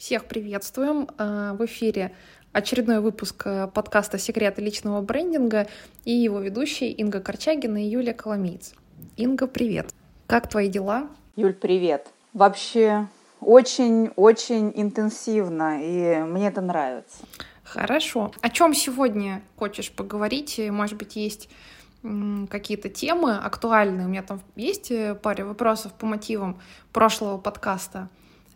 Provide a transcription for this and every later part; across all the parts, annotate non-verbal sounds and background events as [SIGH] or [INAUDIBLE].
Всех приветствуем. Э, в эфире очередной выпуск э, подкаста «Секреты личного брендинга» и его ведущие Инга Корчагина и Юлия Коломиец. Инга, привет. Как твои дела? Юль, привет. Вообще очень-очень интенсивно, и мне это нравится. Хорошо. О чем сегодня хочешь поговорить? Может быть, есть какие-то темы актуальные. У меня там есть э, паре вопросов по мотивам прошлого подкаста.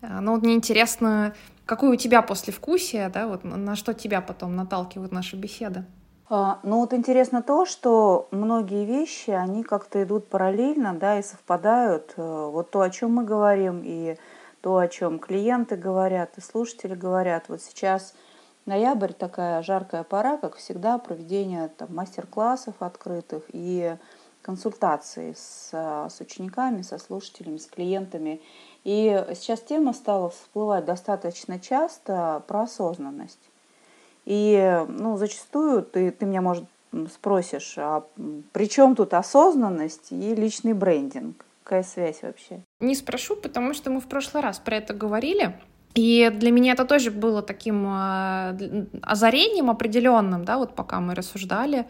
Э, но вот мне интересно, какое у тебя послевкусие, да, вот на что тебя потом наталкивают наши беседы? А, ну вот интересно то, что многие вещи, они как-то идут параллельно, да, и совпадают. Э, вот то, о чем мы говорим, и то, о чем клиенты говорят, и слушатели говорят. Вот сейчас ноябрь такая жаркая пора, как всегда, проведение там, мастер-классов открытых и консультаций с, с учениками, со слушателями, с клиентами. И сейчас тема стала всплывать достаточно часто про осознанность. И ну, зачастую ты, ты меня, может, спросишь, а при чем тут осознанность и личный брендинг? Какая связь вообще? Не спрошу, потому что мы в прошлый раз про это говорили. И для меня это тоже было таким э, озарением определенным, да, вот пока мы рассуждали.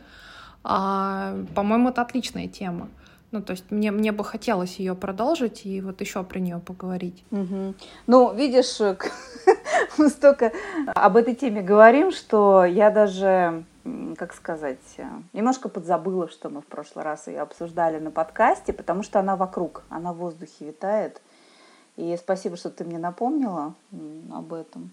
А, по-моему, это отличная тема. Ну, то есть мне, мне бы хотелось ее продолжить и вот еще про нее поговорить. Угу. Ну, видишь, [LAUGHS] мы столько об этой теме говорим, что я даже, как сказать, немножко подзабыла, что мы в прошлый раз ее обсуждали на подкасте, потому что она вокруг, она в воздухе витает. И спасибо, что ты мне напомнила об этом.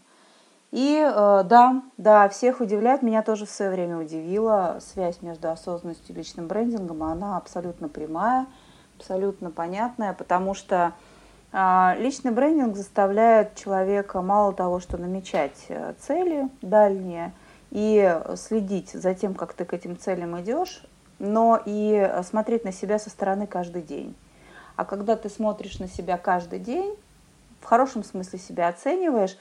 И э, да, да, всех удивляет, меня тоже в свое время удивила связь между осознанностью и личным брендингом, она абсолютно прямая, абсолютно понятная, потому что э, личный брендинг заставляет человека мало того, что намечать э, цели дальние и следить за тем, как ты к этим целям идешь, но и смотреть на себя со стороны каждый день. А когда ты смотришь на себя каждый день, в хорошем смысле себя оцениваешь,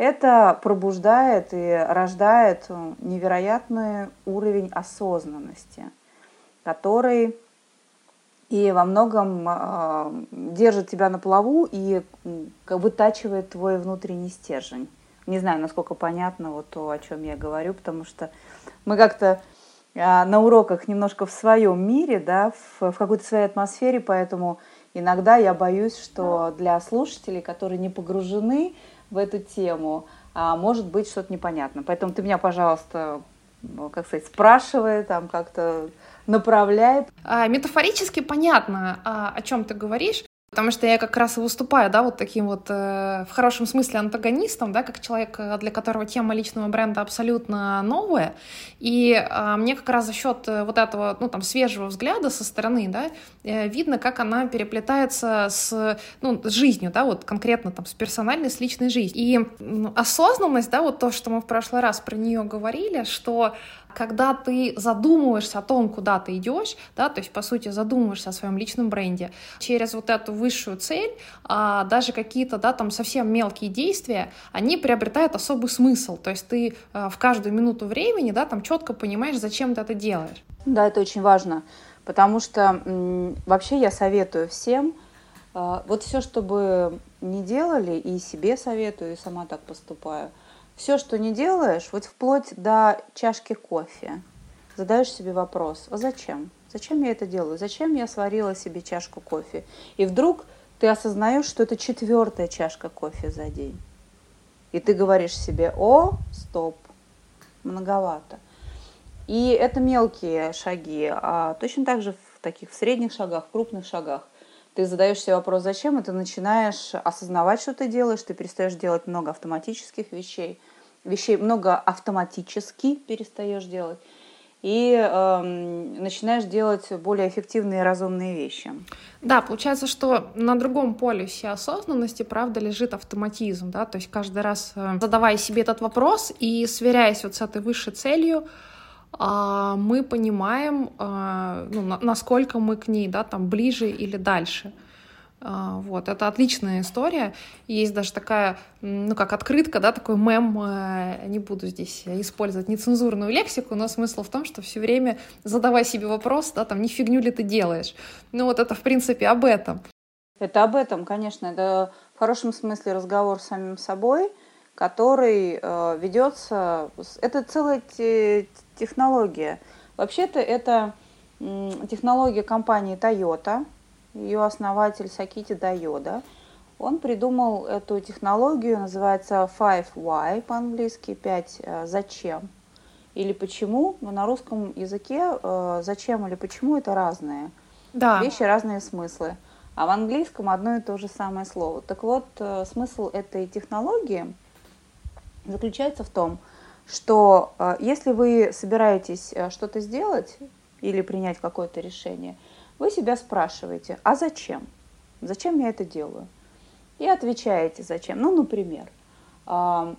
это пробуждает и рождает невероятный уровень осознанности, который и во многом э, держит тебя на плаву и вытачивает твой внутренний стержень. Не знаю, насколько понятно вот то, о чем я говорю, потому что мы как-то э, на уроках немножко в своем мире, да, в, в какой-то своей атмосфере, поэтому иногда я боюсь, что для слушателей, которые не погружены в эту тему, а может быть что-то непонятно. Поэтому ты меня, пожалуйста, как сказать, спрашивай, там как-то направляет. А, метафорически понятно, а, о чем ты говоришь. Потому что я как раз и выступаю, да, вот таким вот э, в хорошем смысле антагонистом, да, как человек, э, для которого тема личного бренда абсолютно новая. И э, мне как раз за счет э, вот этого, ну, там, свежего взгляда со стороны, да, э, видно, как она переплетается с, ну, с жизнью, да, вот конкретно там с персональной, с личной жизнью. И ну, осознанность, да, вот то, что мы в прошлый раз про нее говорили, что когда ты задумываешься о том, куда ты идешь, да, то есть, по сути, задумываешься о своем личном бренде, через вот эту высшую цель, а, даже какие-то, да, там совсем мелкие действия, они приобретают особый смысл, то есть ты а, в каждую минуту времени, да, там четко понимаешь, зачем ты это делаешь. Да, это очень важно, потому что м, вообще я советую всем, а, вот все, что бы не делали, и себе советую, и сама так поступаю – все, что не делаешь, вот вплоть до чашки кофе, задаешь себе вопрос, а зачем? Зачем я это делаю? Зачем я сварила себе чашку кофе? И вдруг ты осознаешь, что это четвертая чашка кофе за день. И ты говоришь себе, о, стоп, многовато. И это мелкие шаги, а точно так же в таких в средних шагах, в крупных шагах – ты задаешь себе вопрос, зачем, и ты начинаешь осознавать, что ты делаешь, ты перестаешь делать много автоматических вещей, вещей много автоматически перестаешь делать, и э, начинаешь делать более эффективные и разумные вещи. Да, получается, что на другом полюсе осознанности, правда, лежит автоматизм, да, то есть каждый раз э, задавая себе этот вопрос и сверяясь вот с этой высшей целью, а, мы понимаем, а, ну, насколько мы к ней, да, там ближе или дальше. А, вот, это отличная история. Есть даже такая, ну, как открытка, да, такой мем, э, не буду здесь использовать нецензурную лексику, но смысл в том, что все время задавай себе вопрос, да, там, не фигню ли ты делаешь. Ну, вот это, в принципе, об этом. Это об этом, конечно. Это в хорошем смысле разговор с самим собой, который э, ведется... Это целая технология. Вообще-то это технология компании Toyota, ее основатель Сакити Дайода. Он придумал эту технологию, называется Five Why по-английски, пять э, зачем или почему, но на русском языке э, зачем или почему это разные да. вещи, разные смыслы. А в английском одно и то же самое слово. Так вот, э, смысл этой технологии заключается в том, что если вы собираетесь что-то сделать или принять какое-то решение, вы себя спрашиваете, а зачем? Зачем я это делаю? И отвечаете, зачем. Ну, например, э,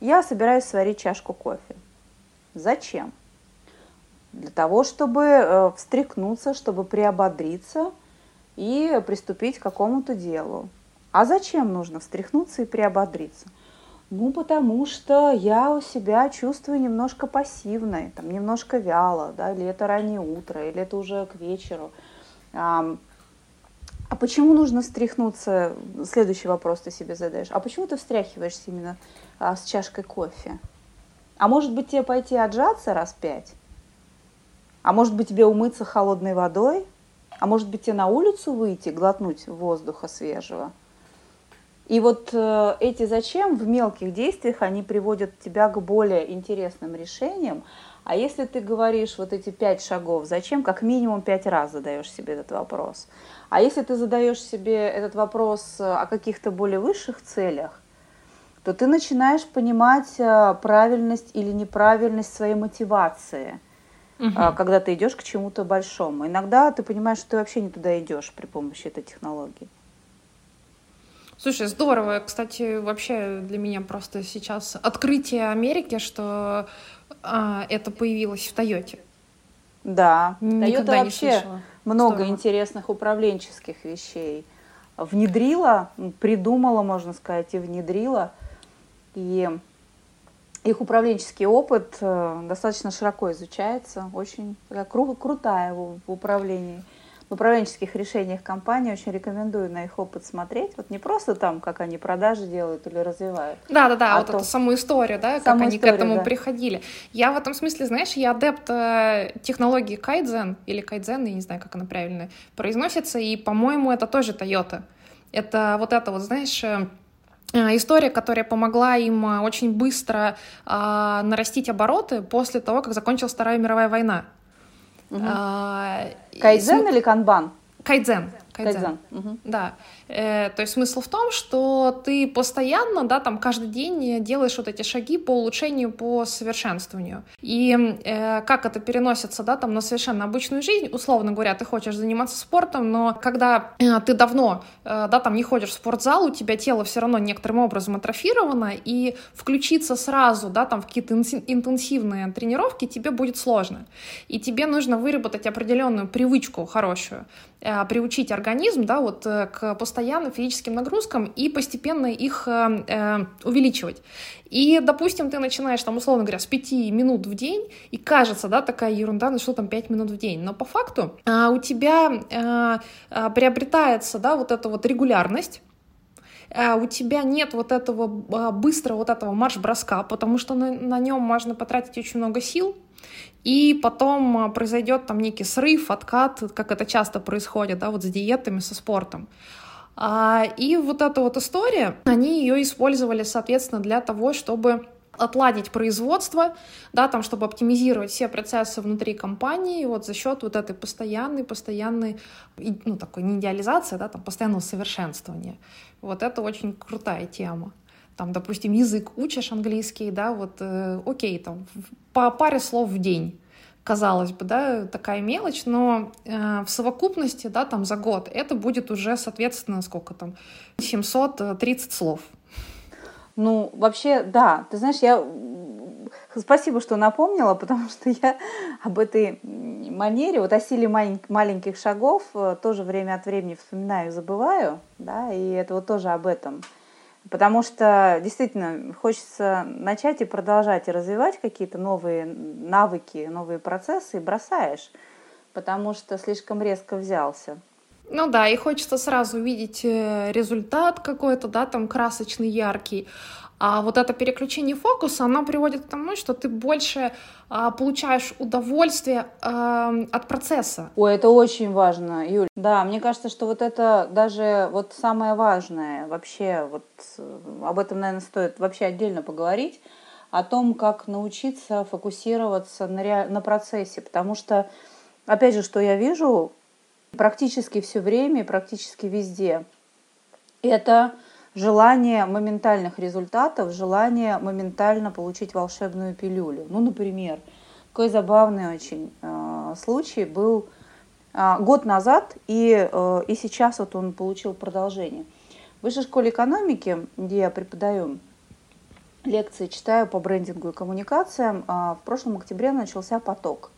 я собираюсь сварить чашку кофе. Зачем? Для того, чтобы э, встряхнуться, чтобы приободриться и приступить к какому-то делу. А зачем нужно встряхнуться и приободриться? Ну, потому что я у себя чувствую немножко пассивной, там, немножко вяло, да, или это раннее утро, или это уже к вечеру. А, а почему нужно встряхнуться? Следующий вопрос ты себе задаешь. А почему ты встряхиваешься именно а, с чашкой кофе? А может быть тебе пойти отжаться раз пять? А может быть тебе умыться холодной водой? А может быть тебе на улицу выйти, глотнуть воздуха свежего? И вот э, эти зачем в мелких действиях, они приводят тебя к более интересным решениям. А если ты говоришь вот эти пять шагов, зачем, как минимум пять раз задаешь себе этот вопрос. А если ты задаешь себе этот вопрос э, о каких-то более высших целях, то ты начинаешь понимать э, правильность или неправильность своей мотивации, угу. когда ты идешь к чему-то большому. Иногда ты понимаешь, что ты вообще не туда идешь при помощи этой технологии. Слушай, здорово. Кстати, вообще для меня просто сейчас открытие Америки, что а, это появилось в Тойоте. Да, Тойота вообще много здорово. интересных управленческих вещей внедрила, придумала, можно сказать, и внедрила. И их управленческий опыт э, достаточно широко изучается, очень кру- крутая в управлении. В управленческих решениях компании очень рекомендую на их опыт смотреть. Вот не просто там, как они продажи делают или развивают. Да, да, да, а вот то... эту саму историю, да, как они историю, к этому да. приходили. Я в этом смысле, знаешь, я адепт э, технологии кайдзен или кайдзен, я не знаю, как она правильно произносится, и, по-моему, это тоже Toyota. Это вот это вот, знаешь, э, Э, история, которая помогла им очень быстро э, нарастить обороты после того, как закончилась Вторая мировая война. Угу. А, Кайдзен и... или канбан? Кайдзен. Кайдзен. Угу. Да. Э, то есть смысл в том, что ты постоянно, да, там каждый день делаешь вот эти шаги по улучшению, по совершенствованию. И э, как это переносится, да, там на совершенно обычную жизнь, условно говоря, ты хочешь заниматься спортом, но когда э, ты давно, э, да, там не ходишь в спортзал, у тебя тело все равно некоторым образом атрофировано, и включиться сразу, да, там в какие-то интенсивные тренировки тебе будет сложно. И тебе нужно выработать определенную привычку хорошую, э, приучить организм, да, вот э, к постоянным физическим нагрузкам и постепенно их э, э, увеличивать. И, допустим, ты начинаешь, там, условно говоря, с 5 минут в день, и кажется, да, такая ерунда, ну что там 5 минут в день, но по факту э, у тебя э, э, приобретается, да, вот эта вот регулярность, э, у тебя нет вот этого быстрого вот этого марш-броска, потому что на, на нем можно потратить очень много сил, и потом произойдет там некий срыв, откат, как это часто происходит, да, вот с диетами, со спортом. А, и вот эта вот история, они ее использовали, соответственно, для того, чтобы отладить производство, да, там, чтобы оптимизировать все процессы внутри компании, вот за счет вот этой постоянной, постоянной, ну, такой не идеализации, да, там, постоянного совершенствования. Вот это очень крутая тема там, допустим, язык учишь английский, да, вот, э, окей, там, по паре слов в день, казалось бы, да, такая мелочь, но э, в совокупности, да, там, за год это будет уже, соответственно, сколько там, 730 слов. Ну, вообще, да, ты знаешь, я Спасибо, что напомнила, [LAUGHS] потому что я об этой манере, вот о силе маленьких шагов э, тоже время от времени вспоминаю забываю, да, и это вот тоже об этом. Потому что действительно хочется начать и продолжать и развивать какие-то новые навыки, новые процессы и бросаешь, потому что слишком резко взялся. Ну да, и хочется сразу видеть э, результат какой-то, да, там красочный, яркий. А вот это переключение фокуса, оно приводит к тому, что ты больше а, получаешь удовольствие а, от процесса. Ой, это очень важно, Юль. Да, мне кажется, что вот это даже вот самое важное вообще, вот э, об этом, наверное, стоит вообще отдельно поговорить, о том, как научиться фокусироваться на, ре... на процессе, потому что, опять же, что я вижу практически все время, практически везде, это желание моментальных результатов, желание моментально получить волшебную пилюлю. Ну, например, такой забавный очень э, случай был э, год назад, и, э, и сейчас вот он получил продолжение. В высшей школе экономики, где я преподаю лекции, читаю по брендингу и коммуникациям, э, в прошлом октябре начался поток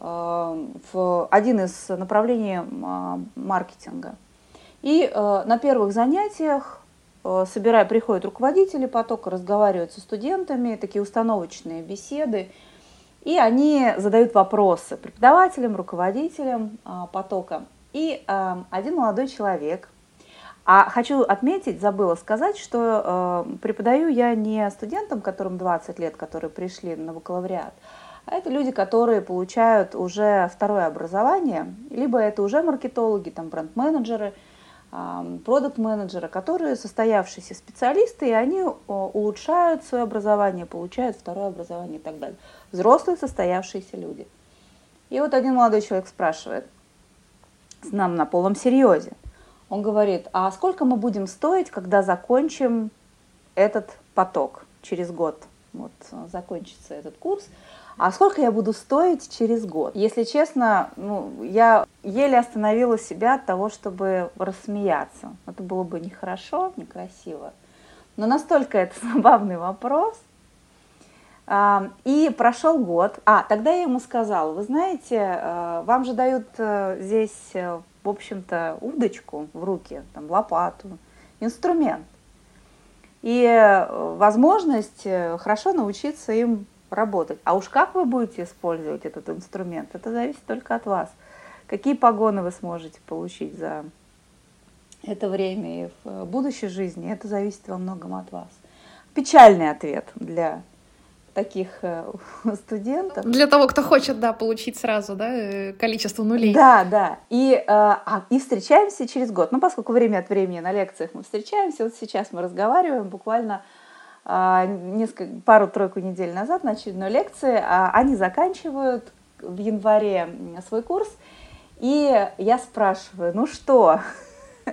э, в один из направлений э, маркетинга. И э, на первых занятиях собирая, приходят руководители потока, разговаривают со студентами, такие установочные беседы, и они задают вопросы преподавателям, руководителям а, потока. И а, один молодой человек, а хочу отметить, забыла сказать, что э, преподаю я не студентам, которым 20 лет, которые пришли на бакалавриат, а это люди, которые получают уже второе образование, либо это уже маркетологи, там бренд-менеджеры – продукт-менеджера, которые состоявшиеся специалисты, и они улучшают свое образование, получают второе образование и так далее. Взрослые состоявшиеся люди. И вот один молодой человек спрашивает, с нам на полном серьезе, он говорит, а сколько мы будем стоить, когда закончим этот поток через год? Вот закончится этот курс а сколько я буду стоить через год? Если честно, ну, я еле остановила себя от того, чтобы рассмеяться. Это было бы нехорошо, некрасиво. Но настолько это [LAUGHS] забавный вопрос. А, и прошел год. А, тогда я ему сказала, вы знаете, э, вам же дают э, здесь, э, в общем-то, удочку в руки, там, лопату, инструмент. И возможность хорошо научиться им работать. А уж как вы будете использовать этот инструмент, это зависит только от вас. Какие погоны вы сможете получить за это время и в будущей жизни, это зависит во многом от вас. Печальный ответ для таких э, [LAUGHS] студентов. Для того, кто хочет, да, получить сразу, да, э, количество нулей. Да, да. И, э, а, и встречаемся через год. Ну, поскольку время от времени на лекциях мы встречаемся, вот сейчас мы разговариваем буквально несколько, пару-тройку недель назад на очередной лекции. А, они заканчивают в январе свой курс, и я спрашиваю, ну что, [LAUGHS]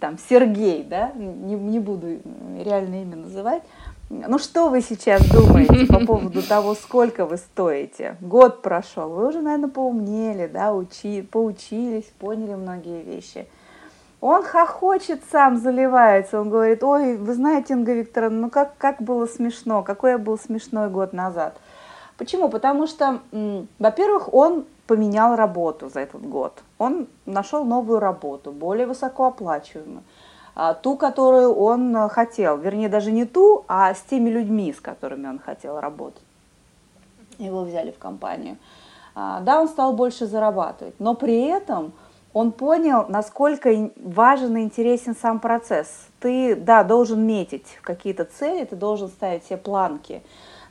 там, Сергей, да, не, не буду реально имя называть, ну что вы сейчас думаете по поводу того, сколько вы стоите? Год прошел, вы уже, наверное, поумнели, да, учи, поучились, поняли многие вещи – он хохочет сам, заливается. Он говорит, ой, вы знаете, Инга Викторовна, ну как, как было смешно, какой я был смешной год назад. Почему? Потому что, во-первых, он поменял работу за этот год. Он нашел новую работу, более высокооплачиваемую. А, ту, которую он хотел. Вернее, даже не ту, а с теми людьми, с которыми он хотел работать. Его взяли в компанию. А, да, он стал больше зарабатывать, но при этом он понял, насколько важен и интересен сам процесс. Ты, да, должен метить какие-то цели, ты должен ставить себе планки.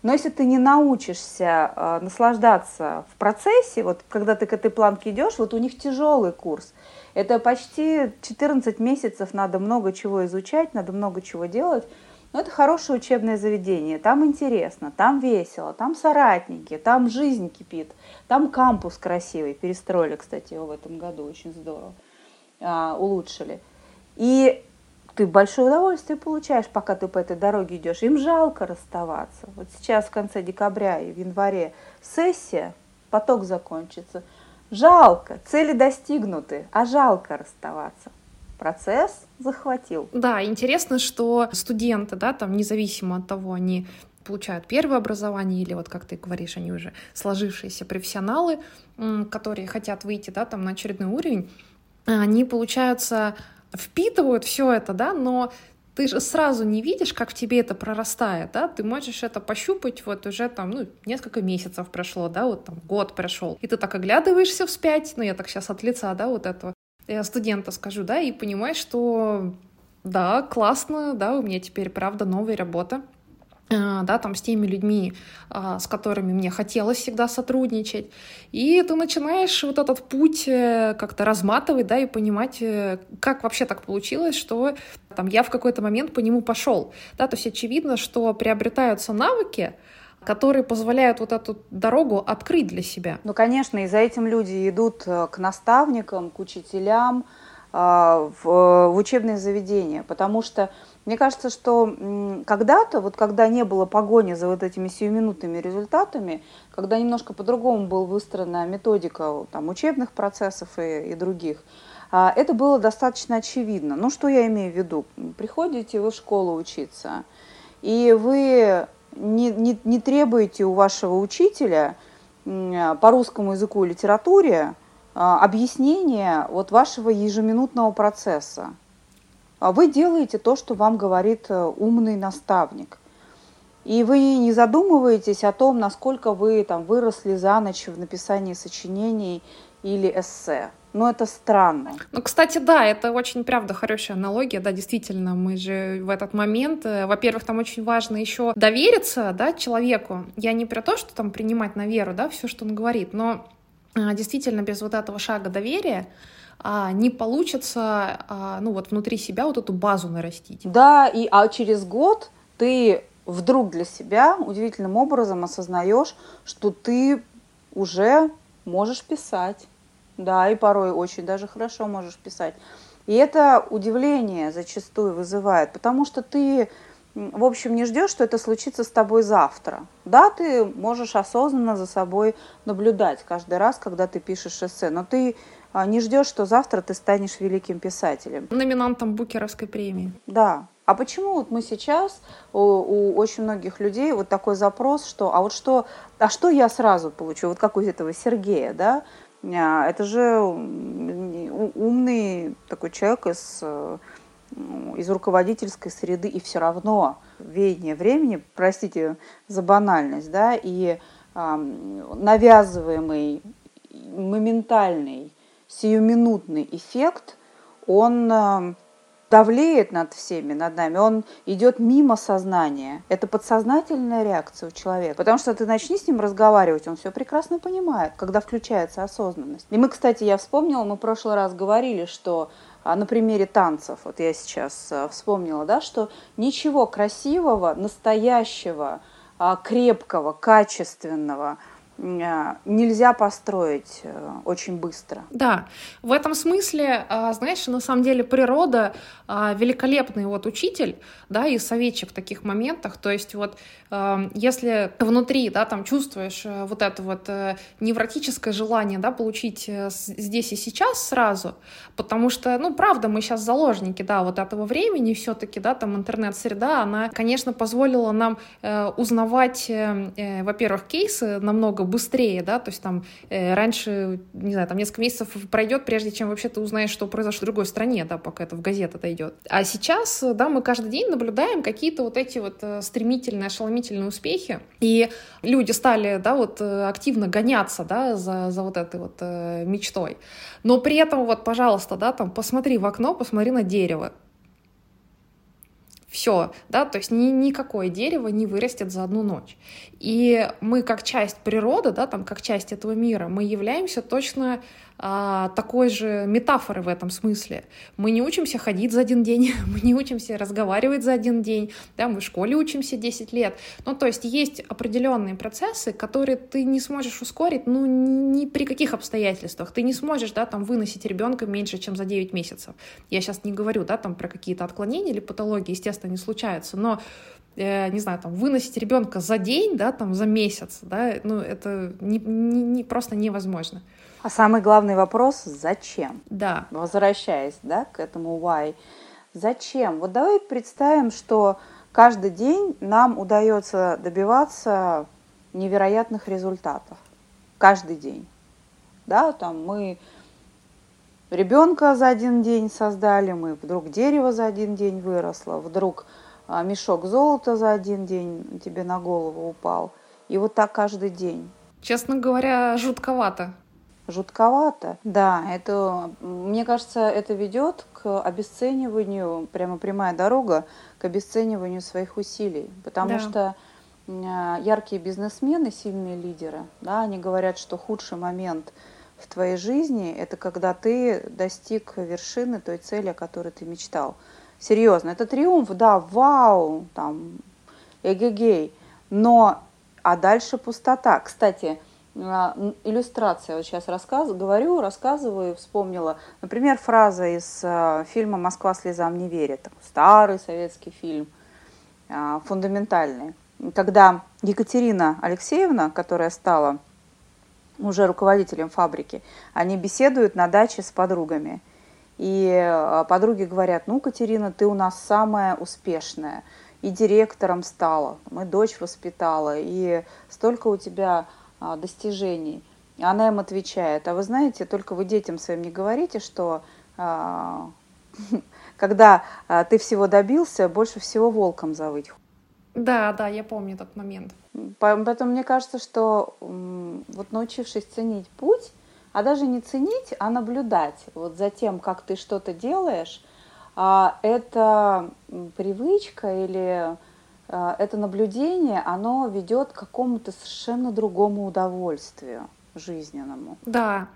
Но если ты не научишься э, наслаждаться в процессе, вот когда ты к этой планке идешь, вот у них тяжелый курс. Это почти 14 месяцев, надо много чего изучать, надо много чего делать. Но это хорошее учебное заведение, там интересно, там весело, там соратники, там жизнь кипит, там кампус красивый, перестроили, кстати, его в этом году, очень здорово, а, улучшили. И ты большое удовольствие получаешь, пока ты по этой дороге идешь. Им жалко расставаться. Вот сейчас в конце декабря и в январе сессия, поток закончится. Жалко, цели достигнуты, а жалко расставаться процесс захватил. Да, интересно, что студенты, да, там независимо от того, они получают первое образование или вот как ты говоришь, они уже сложившиеся профессионалы, которые хотят выйти, да, там на очередной уровень, они, получается, впитывают все это, да, но ты же сразу не видишь, как в тебе это прорастает, да, ты можешь это пощупать вот уже там, ну, несколько месяцев прошло, да, вот там год прошел, и ты так оглядываешься вспять, ну, я так сейчас от лица, да, вот этого студента скажу, да, и понимаешь, что да, классно, да, у меня теперь, правда, новая работа, а, да, там с теми людьми, а, с которыми мне хотелось всегда сотрудничать. И ты начинаешь вот этот путь э, как-то разматывать, да, и понимать, э, как вообще так получилось, что там я в какой-то момент по нему пошел. Да, то есть очевидно, что приобретаются навыки, которые позволяют вот эту дорогу открыть для себя. Ну, конечно, и за этим люди идут э, к наставникам, к учителям, а, в, в учебные заведения, потому что мне кажется, что когда-то, вот когда не было погони за вот этими сиюминутными результатами, когда немножко по-другому была выстроена методика там, учебных процессов и, и других, это было достаточно очевидно. Ну, что я имею в виду? Приходите вы в школу учиться, и вы не, не, не требуете у вашего учителя по русскому языку и литературе а, объяснение вот вашего ежеминутного процесса. А вы делаете то, что вам говорит э, умный наставник. И вы не задумываетесь о том, насколько вы там выросли за ночь в написании сочинений или эссе. Но это странно. Ну, кстати, да, это очень, правда, хорошая аналогия, да, действительно, мы же в этот момент, э, во-первых, там очень важно еще довериться, да, человеку. Я не про то, что там принимать на веру, да, все, что он говорит, но а, действительно без вот этого шага доверия а, не получится, а, ну вот внутри себя вот эту базу нарастить. Да, и а через год ты вдруг для себя удивительным образом осознаешь, что ты уже можешь писать. Да, и порой очень даже хорошо можешь писать. И это удивление зачастую вызывает, потому что ты в общем, не ждешь, что это случится с тобой завтра. Да, ты можешь осознанно за собой наблюдать каждый раз, когда ты пишешь эссе, но ты а, не ждешь, что завтра ты станешь великим писателем. Номинантом Букеровской премии. Да. А почему вот мы сейчас у, у очень многих людей вот такой запрос, что а вот что, а что я сразу получу, вот как у этого Сергея, да? Это же умный такой человек из э, из руководительской среды, и все равно веяние времени, простите за банальность, да, и навязываемый моментальный, сиюминутный эффект, он давлеет над всеми, над нами, он идет мимо сознания. Это подсознательная реакция у человека. Потому что ты начни с ним разговаривать, он все прекрасно понимает, когда включается осознанность. И мы, кстати, я вспомнила, мы в прошлый раз говорили, что а, на примере танцев, вот я сейчас а, вспомнила, да, что ничего красивого, настоящего, а, крепкого, качественного – нельзя построить э, очень быстро. Да, в этом смысле, а, знаешь, на самом деле природа а, великолепный вот учитель, да, и советчик в таких моментах. То есть вот э, если внутри, да, там чувствуешь вот это вот невротическое желание, да, получить здесь и сейчас сразу, потому что, ну, правда, мы сейчас заложники, да, вот этого времени все-таки, да, там интернет-среда, она, конечно, позволила нам узнавать, во-первых, кейсы намного намного быстрее, да, то есть там э, раньше, не знаю, там несколько месяцев пройдет, прежде чем вообще ты узнаешь, что произошло в другой стране, да, пока это в газет отойдет. А сейчас, да, мы каждый день наблюдаем какие-то вот эти вот э, стремительные, ошеломительные успехи, и люди стали, да, вот э, активно гоняться, да, за, за вот этой вот э, мечтой. Но при этом вот, пожалуйста, да, там посмотри в окно, посмотри на дерево, все, да, то есть ни, никакое дерево не вырастет за одну ночь. И мы как часть природы, да, там как часть этого мира, мы являемся точно а, такой же метафоры в этом смысле. Мы не учимся ходить за один день, [LAUGHS] мы не учимся разговаривать за один день, да, мы в школе учимся 10 лет. Ну, то есть есть определенные процессы, которые ты не сможешь ускорить, ну, ни при каких обстоятельствах. Ты не сможешь, да, там, выносить ребенка меньше, чем за 9 месяцев. Я сейчас не говорю, да, там, про какие-то отклонения или патологии, естественно, не случаются, но не знаю, там, выносить ребенка за день, да, там, за месяц, да, ну, это не, не, не, просто невозможно. А самый главный вопрос – зачем? Да. Возвращаясь, да, к этому why. Зачем? Вот давай представим, что каждый день нам удается добиваться невероятных результатов. Каждый день. Да, там мы ребенка за один день создали, мы вдруг дерево за один день выросло, вдруг мешок золота за один день тебе на голову упал. И вот так каждый день. Честно говоря, жутковато. жутковато. Да, это, мне кажется, это ведет к обесцениванию, прямо прямая дорога к обесцениванию своих усилий. Потому да. что яркие бизнесмены, сильные лидеры, да, они говорят, что худший момент в твоей жизни это когда ты достиг вершины той цели, о которой ты мечтал. Серьезно, это триумф, да, вау, там, эгегей. Но, а дальше пустота. Кстати, а, иллюстрация. Вот сейчас рассказ, говорю, рассказываю, вспомнила. Например, фраза из а, фильма «Москва слезам не верит». Старый советский фильм, а, фундаментальный. Когда Екатерина Алексеевна, которая стала уже руководителем фабрики, они беседуют на даче с подругами. И подруги говорят, ну, Катерина, ты у нас самая успешная. И директором стала, мы дочь воспитала, и столько у тебя а, достижений. Она им отвечает, а вы знаете, только вы детям своим не говорите, что а, [LAUGHS] когда а, ты всего добился, больше всего волком завыть. Да, да, я помню этот момент. Поэтому мне кажется, что вот научившись ценить путь, а даже не ценить, а наблюдать вот за тем, как ты что-то делаешь, это привычка или Э, это наблюдение, оно ведет к какому-то совершенно другому удовольствию жизненному. Да.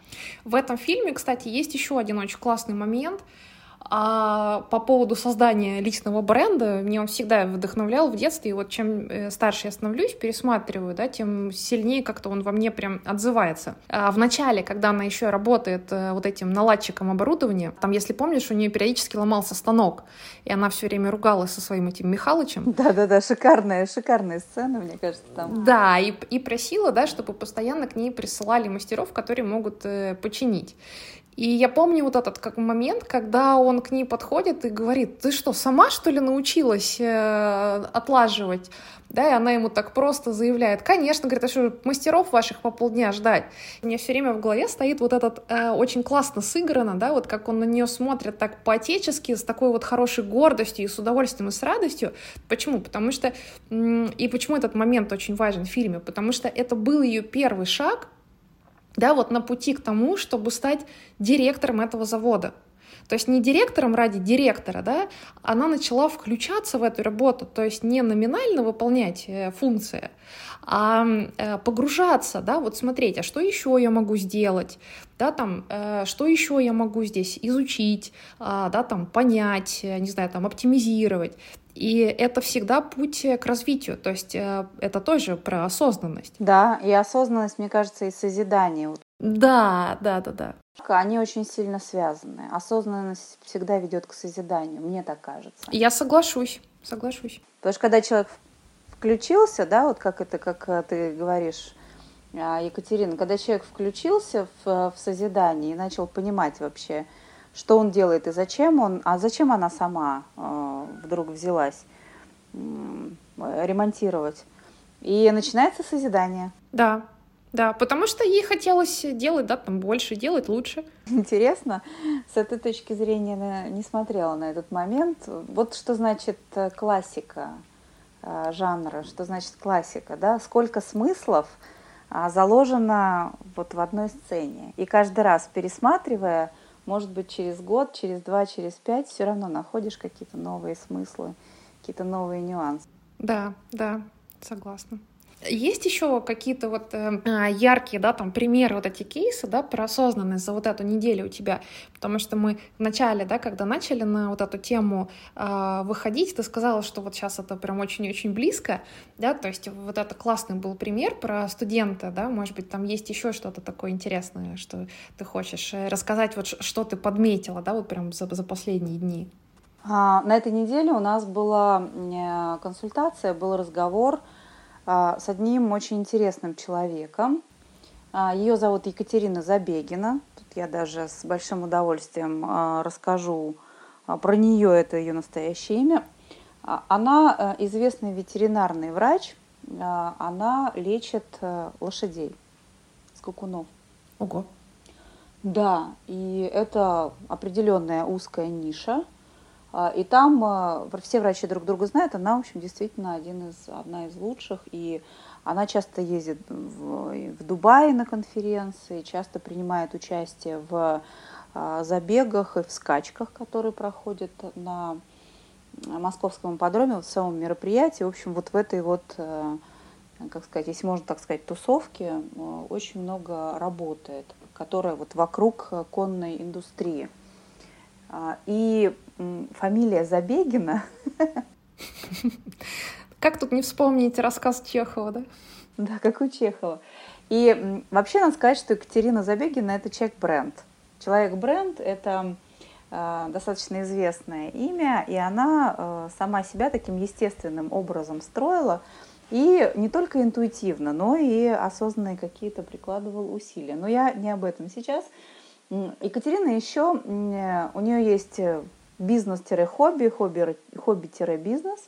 В этом фильме, кстати, есть еще один очень классный момент — а по поводу создания личного бренда, меня он всегда вдохновлял в детстве, и вот чем э, старше я становлюсь, пересматриваю, да, тем сильнее как-то он во мне прям отзывается. А в начале, когда она еще работает э, вот этим наладчиком оборудования, там, если помнишь, у нее периодически ломался станок, и она все время ругалась со своим этим Михалычем. Да-да-да, шикарная, шикарная сцена, мне кажется, там. Да, и, и просила, да, чтобы постоянно к ней присылали мастеров, которые могут э, починить. И я помню вот этот как момент, когда он к ней подходит и говорит, ты что, сама что ли научилась э, отлаживать? Да, и она ему так просто заявляет, конечно, говорит, а что, мастеров ваших по полдня ждать? У меня все время в голове стоит вот этот э, очень классно сыграно, да, вот как он на нее смотрит так по-отечески, с такой вот хорошей гордостью и с удовольствием и с радостью. Почему? Потому что, и почему этот момент очень важен в фильме? Потому что это был ее первый шаг да, вот на пути к тому, чтобы стать директором этого завода. То есть не директором ради директора, да, она начала включаться в эту работу, то есть не номинально выполнять э, функции, а э, погружаться, да, вот смотреть, а что еще я могу сделать, да, там, э, что еще я могу здесь изучить, а, да, там, понять, не знаю, там, оптимизировать. И это всегда путь к развитию, то есть это тоже про осознанность. Да, и осознанность, мне кажется, и созидание. Да, да, да, да. Они очень сильно связаны. Осознанность всегда ведет к созиданию, мне так кажется. Я соглашусь, соглашусь. Потому что когда человек включился, да, вот как это, как э, ты говоришь, а, Екатерина, когда человек включился в, в созидание и начал понимать вообще, что он делает и зачем он, а зачем она сама э, вдруг взялась ремонтировать, и начинается созидание. Да, да, потому что ей хотелось делать, да, там больше, делать лучше. Интересно, с этой точки зрения не смотрела на этот момент. Вот что значит э, классика э, жанра, что значит классика, да, сколько смыслов а, заложено вот в одной сцене. И каждый раз пересматривая, может быть, через год, через два, через пять, все равно находишь какие-то новые смыслы, какие-то новые нюансы. Да, да, согласна. Есть еще какие-то вот э, яркие, да, там примеры вот эти кейсы, да, про осознанность за вот эту неделю у тебя, потому что мы в начале, да, когда начали на вот эту тему э, выходить, ты сказала, что вот сейчас это прям очень-очень близко, да, то есть вот это классный был пример про студента, да, может быть, там есть еще что-то такое интересное, что ты хочешь э, рассказать, вот что ты подметила, да, вот прям за, за последние дни. А, на этой неделе у нас была э, консультация, был разговор, с одним очень интересным человеком. А, Ее зовут Екатерина Забегина. Тут я даже с большим удовольствием а, расскажу про нее, это ее настоящее имя. Она известный ветеринарный врач, она лечит лошадей, скакунов. Ого. Да, и это определенная узкая ниша. А, и там а, все врачи друг друга знают, она, в общем, действительно один из, одна из лучших. И она часто ездит в, в Дубай на конференции, часто принимает участие в а, забегах и в скачках, которые проходят на московском ипподроме, вот в самом мероприятии. В общем, вот в этой вот, э, как сказать, если можно так сказать, тусовке э, очень много работает, которая вот вокруг конной индустрии. И фамилия Забегина. Как тут не вспомнить рассказ Чехова, да? Да, как у Чехова. И вообще надо сказать, что Екатерина Забегина – это человек-бренд. Человек-бренд – это э, достаточно известное имя, и она э, сама себя таким естественным образом строила, и не только интуитивно, но и осознанные какие-то прикладывал усилия. Но я не об этом сейчас. Екатерина еще, у нее есть бизнес-хобби, хобби-бизнес.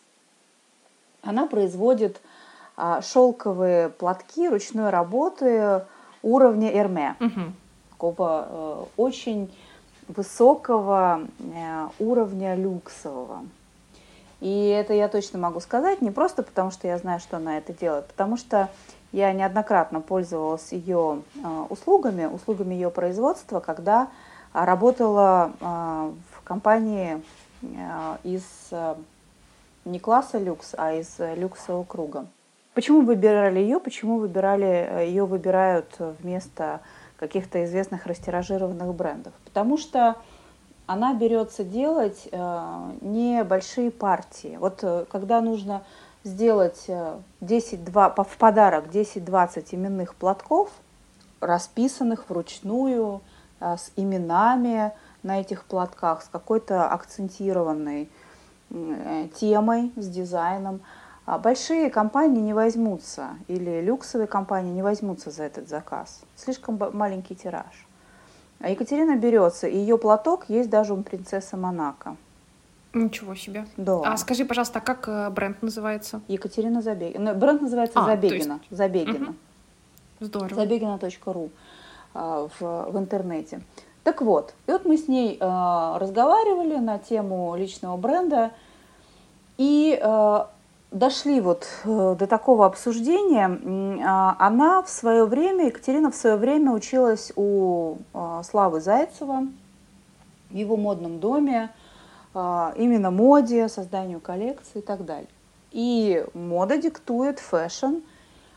Она производит а, шелковые платки ручной работы уровня Эрме. Угу. Такого э, очень высокого э, уровня люксового. И это я точно могу сказать, не просто потому, что я знаю, что она это делает, потому что я неоднократно пользовалась ее э, услугами, услугами ее производства, когда работала компании э, из э, не класса люкс, а из люксового круга. Почему выбирали ее? Почему выбирали, э, ее выбирают вместо каких-то известных растиражированных брендов? Потому что она берется делать небольшие партии. Вот когда нужно сделать 10, 2, в подарок 10-20 именных платков, расписанных вручную, с именами, на этих платках с какой-то акцентированной э, темой, с дизайном. А большие компании не возьмутся или люксовые компании не возьмутся за этот заказ. Слишком маленький тираж. А Екатерина берется, и ее платок есть даже у принцессы Монако. Ничего себе. Да. А скажи, пожалуйста, как э, бренд называется? Екатерина Забегина. Ну, бренд называется а, Забегина. Есть... Забегина. Угу. Здорово. Забегина.ру а, в, в интернете. Так вот, и вот мы с ней э, разговаривали на тему личного бренда и э, дошли вот э, до такого обсуждения. Э, она в свое время, Екатерина в свое время училась у э, Славы Зайцева в его модном доме, э, именно моде, созданию коллекции и так далее. И мода диктует fashion,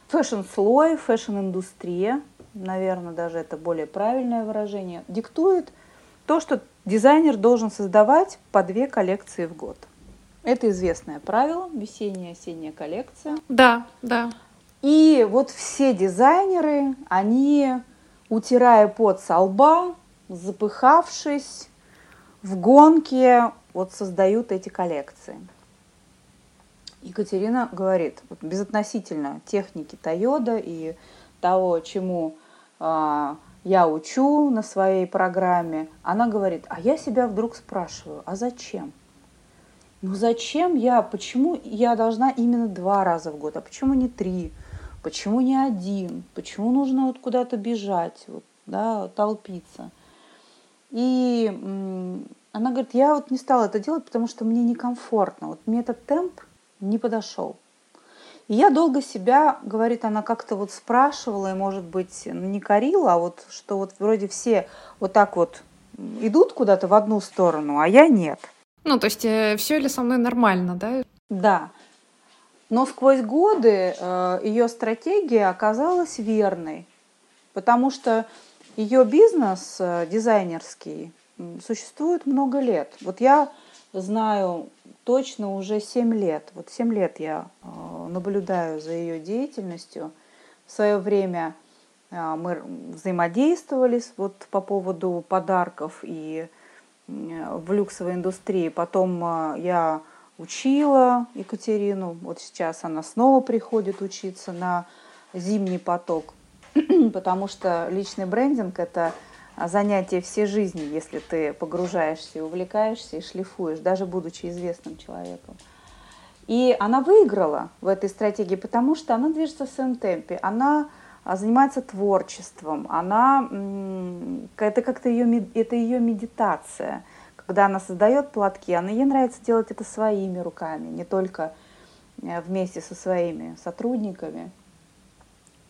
fashion-слой, fashion-индустрия – наверное, даже это более правильное выражение, диктует то, что дизайнер должен создавать по две коллекции в год. Это известное правило, весенняя, осенняя коллекция. Да, да. И вот все дизайнеры, они, утирая пот со лба, запыхавшись, в гонке вот создают эти коллекции. Екатерина говорит, безотносительно техники Тойода и того, чему я учу на своей программе, она говорит, а я себя вдруг спрашиваю, а зачем? Ну зачем я, почему я должна именно два раза в год, а почему не три, почему не один, почему нужно вот куда-то бежать, вот, да, толпиться. И она говорит, я вот не стала это делать, потому что мне некомфортно, вот мне этот темп не подошел. И я долго себя, говорит она, как-то вот спрашивала, и, может быть, не корила, а вот что вот вроде все вот так вот идут куда-то в одну сторону, а я нет. Ну, то есть э, все ли со мной нормально, да? Да. Но сквозь годы э, ее стратегия оказалась верной, потому что ее бизнес э, дизайнерский существует много лет. Вот я знаю точно уже 7 лет. Вот 7 лет я э, наблюдаю за ее деятельностью. В свое время э, мы взаимодействовали вот по поводу подарков и э, в люксовой индустрии. Потом я учила Екатерину. Вот сейчас она снова приходит учиться на зимний поток, [CLEARS THROAT] потому что личный брендинг – это занятие всей жизни, если ты погружаешься увлекаешься и шлифуешь, даже будучи известным человеком. И она выиграла в этой стратегии, потому что она движется в своем темпе, она а, занимается творчеством, она, это как-то ее, это ее медитация, когда она создает платки, она ей нравится делать это своими руками, не только э, вместе со своими сотрудниками.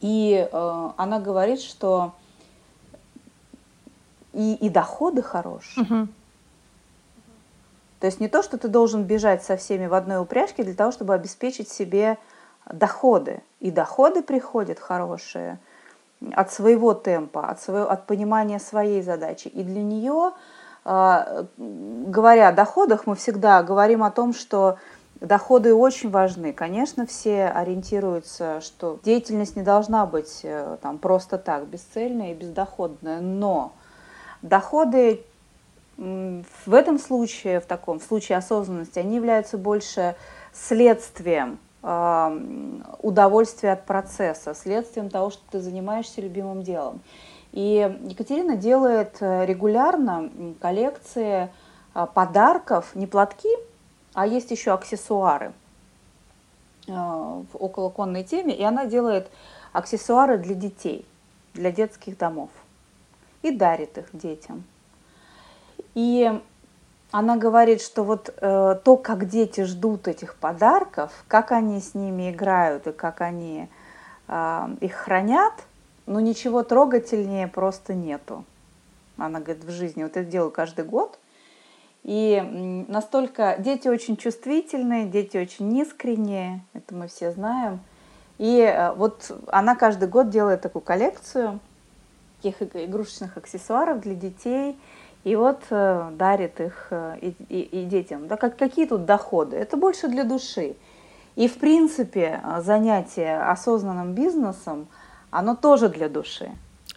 И э, она говорит, что и, и доходы хорошие. Угу. То есть не то, что ты должен бежать со всеми в одной упряжке для того, чтобы обеспечить себе доходы. И доходы приходят хорошие от своего темпа, от, своего, от понимания своей задачи. И для нее, а, говоря о доходах, мы всегда говорим о том, что доходы очень важны. Конечно, все ориентируются, что деятельность не должна быть э, там, просто так, бесцельная и бездоходная, но доходы в этом случае, в таком в случае осознанности, они являются больше следствием удовольствия от процесса, следствием того, что ты занимаешься любимым делом. И Екатерина делает э, регулярно коллекции а, подарков, не платки, а есть еще аксессуары э, в околоконной теме, и она делает аксессуары для детей, для детских домов и дарит их детям. И она говорит, что вот э, то, как дети ждут этих подарков, как они с ними играют и как они э, их хранят, ну ничего трогательнее просто нету. Она говорит, в жизни вот это делаю каждый год. И настолько дети очень чувствительные, дети очень искренние, это мы все знаем. И э, вот она каждый год делает такую коллекцию таких игрушечных аксессуаров для детей – и вот э, дарит их э, и, и, и детям. Да, как, какие тут доходы? Это больше для души. И в принципе э, занятие осознанным бизнесом, оно тоже для души.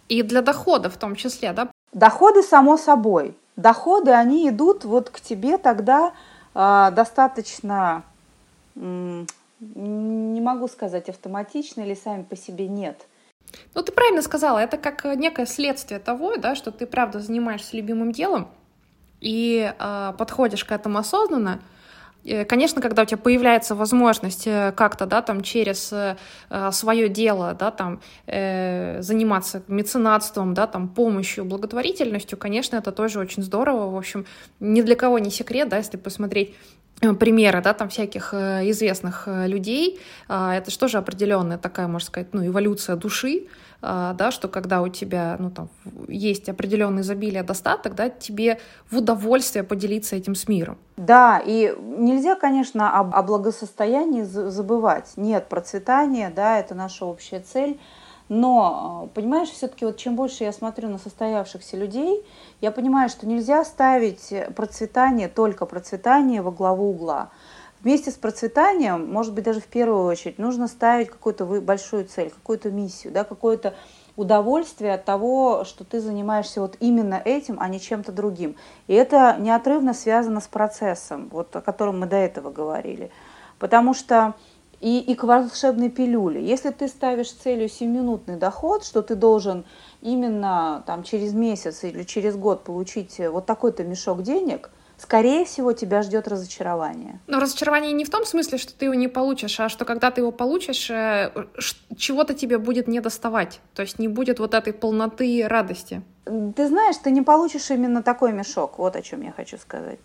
И для дохода в том числе, да? Доходы само собой. Доходы, они идут вот к тебе тогда э, достаточно, э, не могу сказать автоматично или сами по себе нет – ну, ты правильно сказала, это как э, некое следствие того, да, что ты правда занимаешься любимым делом и э, подходишь к этому осознанно. Конечно, когда у тебя появляется возможность э, как-то, да, там через э, свое дело, да, там э, заниматься меценатством, да, там помощью, благотворительностью, конечно, это тоже очень здорово. В общем, ни для кого не секрет, да, если посмотреть Э, примеры, да, там всяких э, известных э, людей, а, это же тоже определенная такая, можно сказать, ну, эволюция души, а, да, что когда у тебя, ну, там, есть определенный изобилие, достаток, да, тебе в удовольствие поделиться этим с миром. Да, и нельзя, конечно, о, о благосостоянии забывать. Нет, процветание, да, это наша общая цель, но, понимаешь, все-таки вот чем больше я смотрю на состоявшихся людей, я понимаю, что нельзя ставить процветание, только процветание во главу угла. Вместе с процветанием, может быть, даже в первую очередь, нужно ставить какую-то большую цель, какую-то миссию, да, какое-то удовольствие от того, что ты занимаешься вот именно этим, а не чем-то другим. И это неотрывно связано с процессом, вот о котором мы до этого говорили. Потому что и, и к волшебной пилюле. Если ты ставишь целью 7-минутный доход, что ты должен именно там, через месяц или через год получить вот такой-то мешок денег, скорее всего, тебя ждет разочарование. Но разочарование не в том смысле, что ты его не получишь, а что когда ты его получишь, э, чего-то тебе будет не доставать. То есть не будет вот этой полноты радости. Ты знаешь, ты не получишь именно такой мешок. Вот о чем я хочу сказать.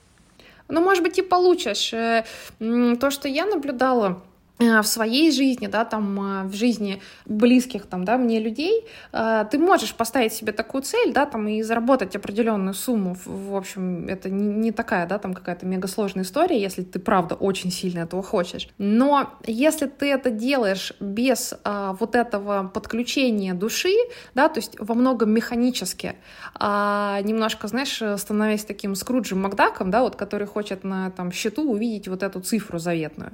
Ну, может быть, и получишь. Э, то, что я наблюдала, Э, в своей жизни, да, там, э, в жизни близких, там, да, мне людей, э, ты можешь поставить себе такую цель, да, там, и заработать определенную сумму, в общем, это не такая, да, там, какая-то мегасложная история, если ты, правда, очень сильно этого хочешь, но если ты это делаешь без а, вот этого подключения души, да, то есть во многом механически, а, немножко, знаешь, становясь таким Скруджем Макдаком, да, вот, который хочет на, там, счету увидеть вот эту цифру заветную,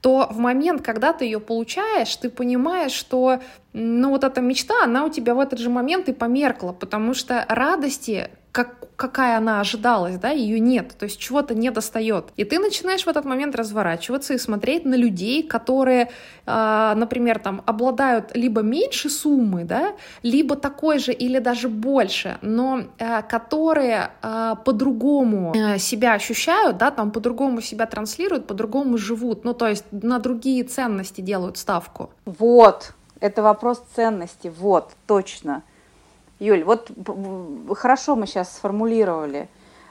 то в момент момент, когда ты ее получаешь, ты понимаешь, что ну вот эта мечта, она у тебя в этот же момент и померкла, потому что радости, как, какая она ожидалась, да, ее нет, то есть чего-то не достает. И ты начинаешь в этот момент разворачиваться и смотреть на людей, которые, э, например, там обладают либо меньше суммы, да, либо такой же или даже больше, но э, которые э, по-другому э, себя ощущают, да, там по-другому себя транслируют, по-другому живут, ну то есть на другие ценности делают ставку. Вот, это вопрос ценности, вот, точно. Юль, вот хорошо мы сейчас сформулировали.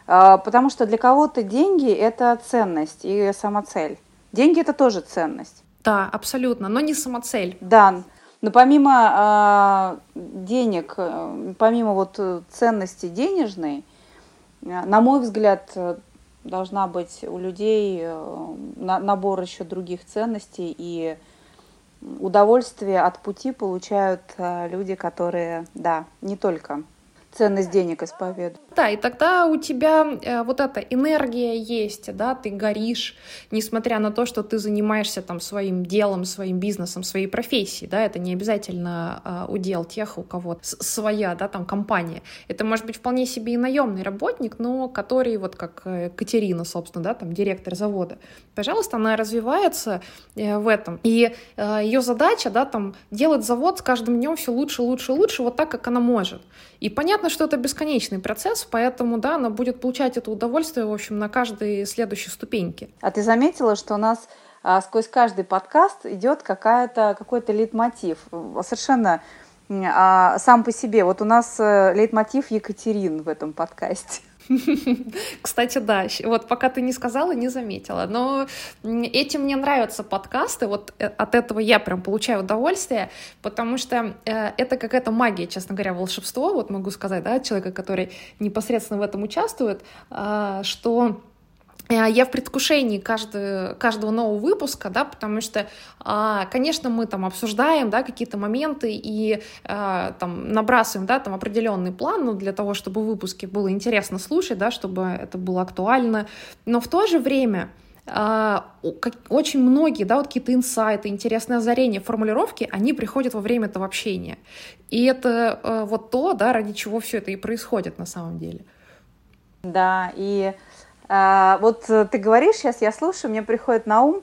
А, потому что для кого-то деньги – это ценность и самоцель. Деньги – это тоже ценность. Да, абсолютно, но не самоцель. Да, но помимо э, денег, э, помимо вот ценности денежной, э, на мой взгляд, должна быть у людей э, набор еще других ценностей и удовольствие от пути получают э, люди, которые, да, не только ценность денег исповедуют. Да, и тогда у тебя э, вот эта энергия есть, да, ты горишь, несмотря на то, что ты занимаешься там своим делом, своим бизнесом, своей профессией, да, это не обязательно э, удел тех, у кого своя, да, там компания. Это может быть вполне себе и наемный работник, но который вот как э, Катерина, собственно, да, там директор завода. Пожалуйста, она развивается э, в этом, и э, ее задача, да, там делать завод с каждым днем все лучше, лучше, лучше, вот так, как она может. И понятно, что это бесконечный процесс, поэтому, да, она будет получать это удовольствие, в общем, на каждой следующей ступеньке. А ты заметила, что у нас а, сквозь каждый подкаст идет какая-то, какой-то лейтмотив, совершенно а, сам по себе. Вот у нас э, лейтмотив Екатерин в этом подкасте. [LAUGHS] Кстати, да, вот пока ты не сказала, не заметила. Но этим мне нравятся подкасты, вот э, от этого я прям получаю удовольствие, потому что э, это какая-то магия, честно говоря, волшебство, вот могу сказать, да, человека, который непосредственно в этом участвует, э, что я в предвкушении каждого, каждого нового выпуска, да, потому что, а, конечно, мы там обсуждаем, да, какие-то моменты и а, там набрасываем, да, там определенный план, ну, для того, чтобы выпуски было интересно слушать, да, чтобы это было актуально, но в то же время а, очень многие, да, вот какие-то инсайты, интересные озарения, формулировки, они приходят во время этого общения. И это э, вот то, да, ради чего все это и происходит на самом деле. Да, и вот э, ты говоришь, сейчас я слушаю, мне приходит на ум,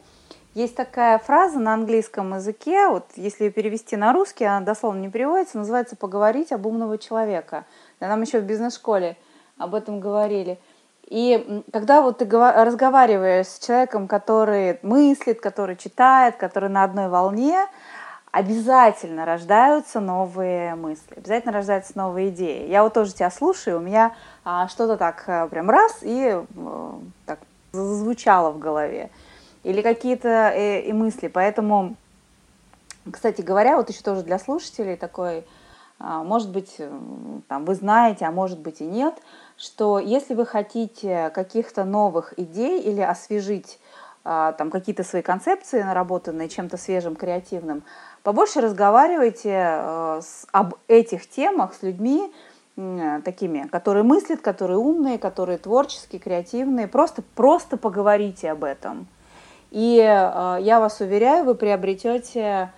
есть такая фраза на английском языке, вот если ее перевести на русский, она дословно не переводится, называется «поговорить об умного человека». Нам еще в бизнес-школе об этом говорили. И когда вот ты разговариваешь с человеком, который мыслит, который читает, который на одной волне, обязательно рождаются новые мысли, обязательно рождаются новые идеи. Я вот тоже тебя слушаю, у меня а, что-то так э, прям раз и э, так зазвучало в голове. Или какие-то э, и мысли. Поэтому, кстати говоря, вот еще тоже для слушателей такой, а, может быть, там, вы знаете, а может быть и нет, что если вы хотите каких-то новых идей или освежить а, там какие-то свои концепции, наработанные чем-то свежим, креативным, побольше разговаривайте э, с, об этих темах с людьми такими, которые мыслят, которые умные, которые творческие, креативные. Просто, просто поговорите об этом. И э, я вас уверяю, вы приобретете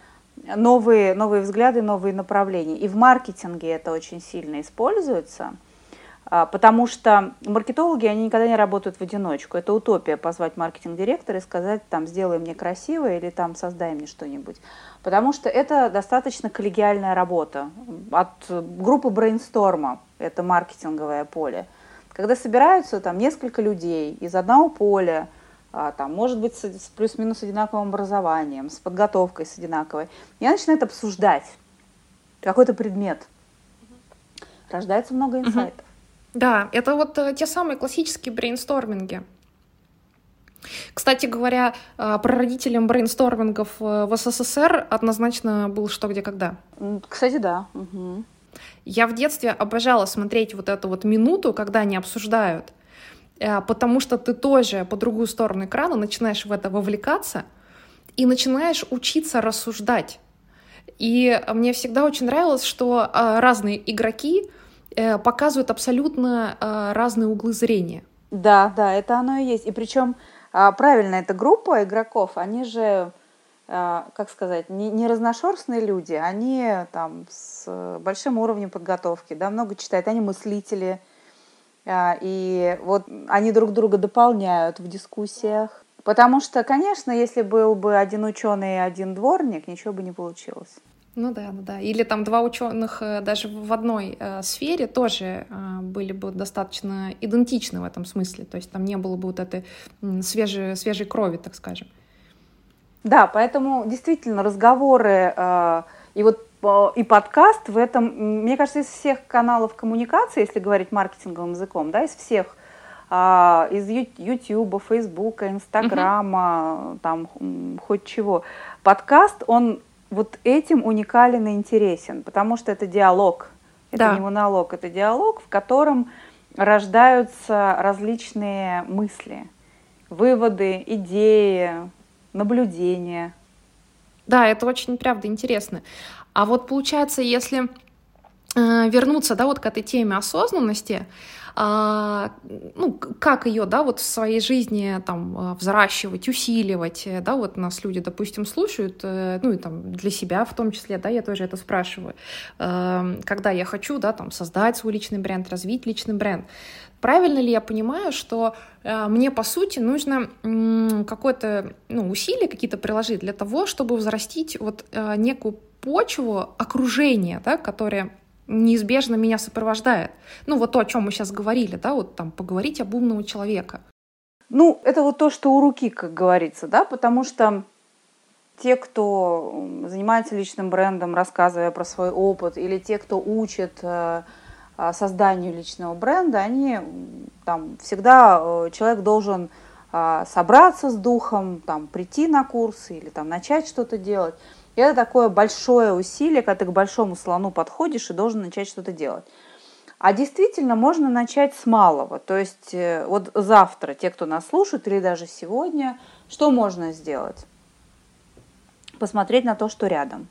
новые, новые взгляды, новые направления. И в маркетинге это очень сильно используется – а, потому что маркетологи, они никогда не работают в одиночку. Это утопия позвать маркетинг-директора и сказать, там, сделай мне красиво или там, создай мне что-нибудь. Потому что это достаточно коллегиальная работа. От группы брейнсторма, это маркетинговое поле. Когда собираются там несколько людей из одного поля, а, там, может быть, с плюс-минус одинаковым образованием, с подготовкой с одинаковой, и они начинают обсуждать какой-то предмет. Рождается много инсайтов. Да, это вот э, те самые классические брейнсторминги. Кстати говоря, э, прародителем брейнстормингов э, в СССР однозначно был «Что, где, когда». Кстати, да. Угу. Я в детстве обожала смотреть вот эту вот минуту, когда они обсуждают, потому что ты тоже по другую сторону экрана начинаешь в это вовлекаться и начинаешь учиться рассуждать. И мне всегда очень нравилось, что разные игроки Э, показывают абсолютно э, разные углы зрения. Да, да, это оно и есть. И причем а, правильно, эта группа игроков, они же, а, как сказать, не, не разношерстные люди, они там с большим уровнем подготовки, да, много читают, они мыслители, а, и вот они друг друга дополняют в дискуссиях. Потому что, конечно, если был бы один ученый и один дворник, ничего бы не получилось. Ну да, ну да. Или там два ученых э, даже в одной э, сфере тоже э, были бы достаточно идентичны в этом смысле. То есть там не было бы вот этой свежей, свежей крови, так скажем. Да, поэтому действительно разговоры э, и вот э, и подкаст в этом, мне кажется, из всех каналов коммуникации, если говорить маркетинговым языком, да, из всех а, из YouTube, Facebook, Инстаграма, угу. там хоть чего. Подкаст, он вот этим уникален и интересен, потому что это диалог. Это да. не монолог, это диалог, в котором рождаются различные мысли, выводы, идеи, наблюдения. Да, это очень, правда, интересно. А вот получается, если вернуться, да, вот к этой теме осознанности, а, ну, как ее, да, вот в своей жизни там а, взращивать, усиливать, э, да, вот нас люди, допустим, слушают, э, ну, и там для себя в том числе, да, я тоже это спрашиваю, когда я хочу, да, там создать свой личный бренд, развить личный бренд, Правильно ли я понимаю, что э, мне, по сути, нужно э, какое-то ну, усилие какие-то приложить для того, чтобы взрастить вот э, некую почву окружения, да, которое неизбежно меня сопровождает. Ну, вот то, о чем мы сейчас говорили, да, вот там поговорить об умного человека. Ну, это вот то, что у руки, как говорится, да, потому что те, кто занимается личным брендом, рассказывая про свой опыт, или те, кто учит э, созданию личного бренда, они там всегда э, человек должен э, собраться с духом, там прийти на курсы или там начать что-то делать. И это такое большое усилие, когда ты к большому слону подходишь и должен начать что-то делать. А действительно можно начать с малого. То есть э, вот завтра, те, кто нас слушает, или даже сегодня, что можно сделать? Посмотреть на то, что рядом.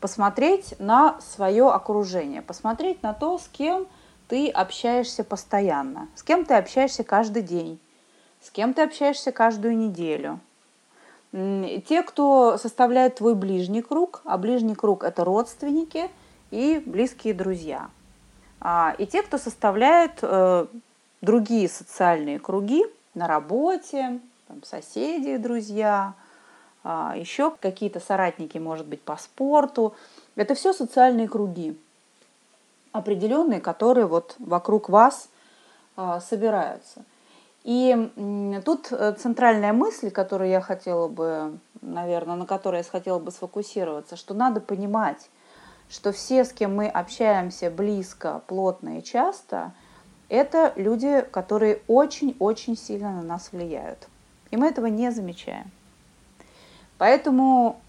Посмотреть на свое окружение. Посмотреть на то, с кем ты общаешься постоянно. С кем ты общаешься каждый день. С кем ты общаешься каждую неделю те, кто составляет твой ближний круг, а ближний круг это родственники и близкие друзья. А, и те, кто составляет э, другие социальные круги на работе, там, соседи, друзья, а, еще какие-то соратники, может быть, по спорту. Это все социальные круги определенные, которые вот вокруг вас а, собираются. И тут э, центральная мысль, которую я хотела бы, наверное, на которой я хотела бы сфокусироваться, что надо понимать, что все, с кем мы общаемся близко, плотно и часто, это люди, которые очень-очень сильно на нас влияют. И мы этого не замечаем. Поэтому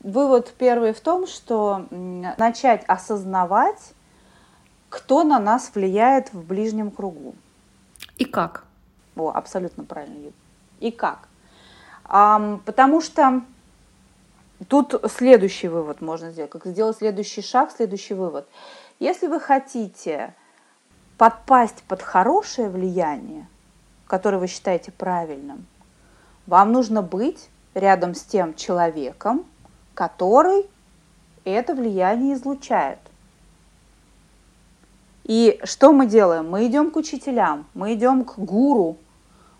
вывод первый в том, что начать осознавать, кто на нас влияет в ближнем кругу. И как? О, абсолютно правильно, И как? А, потому что тут следующий вывод можно сделать. Как сделать следующий шаг, следующий вывод. Если вы хотите подпасть под хорошее влияние, которое вы считаете правильным, вам нужно быть рядом с тем человеком, который это влияние излучает. И что мы делаем? Мы идем к учителям, мы идем к гуру,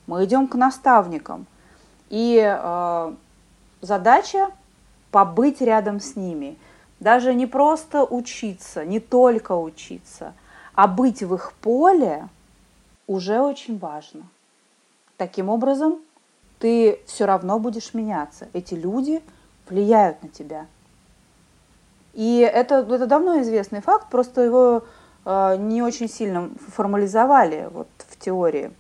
мы идем к наставникам. И э, задача побыть рядом с ними. Даже не просто учиться, не только учиться, а быть в их поле уже очень важно. Таким образом, ты все равно будешь меняться. Эти люди влияют на тебя. И это, это давно известный факт, просто его э, не очень сильно формализовали вот, в теории.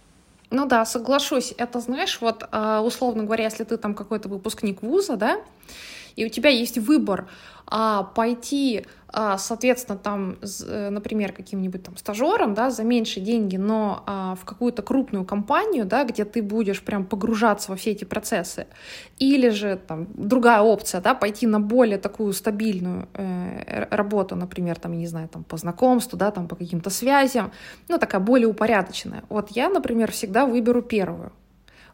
Ну да, соглашусь. Это, знаешь, вот а, условно говоря, если ты там какой-то выпускник вуза, да, и у тебя есть выбор а, пойти, а, соответственно, там, э, например, каким-нибудь там стажером, да, за меньшие деньги, но а, в какую-то крупную компанию, да, где ты будешь прям погружаться во все эти процессы, или же там другая опция, да, пойти на более такую стабильную э, работу, например, там, не знаю, там по знакомству, да, там по каким-то связям, ну такая более упорядоченная. Вот я, например, всегда выберу первую.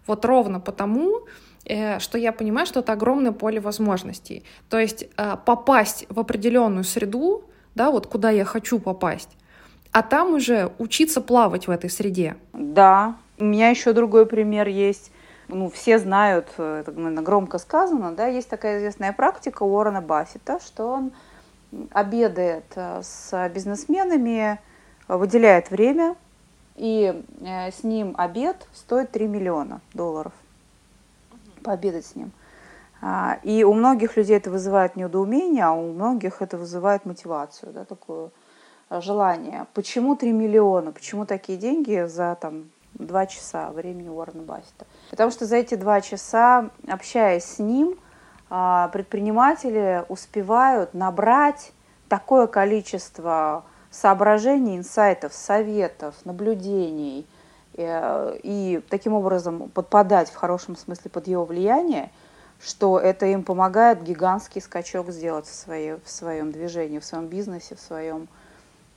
Вот ровно потому, что я понимаю, что это огромное поле возможностей. То есть э, попасть в определенную среду, да, вот куда я хочу попасть, а там уже учиться плавать в этой среде. Да, у меня еще другой пример есть. Ну, все знают, э, это, громко сказано, да, есть такая известная практика Уоррена Баффета, что он обедает с бизнесменами, выделяет время, и с ним обед стоит 3 миллиона долларов пообедать с ним. А, и у многих людей это вызывает недоумение, а у многих это вызывает мотивацию, да, такое желание. Почему 3 миллиона? Почему такие деньги за там два часа времени Уоррена Баффета. Потому что за эти два часа, общаясь с ним, а, предприниматели успевают набрать такое количество соображений, инсайтов, советов, наблюдений и таким образом подпадать в хорошем смысле под его влияние, что это им помогает гигантский скачок сделать в, своей, в своем движении, в своем бизнесе, в своем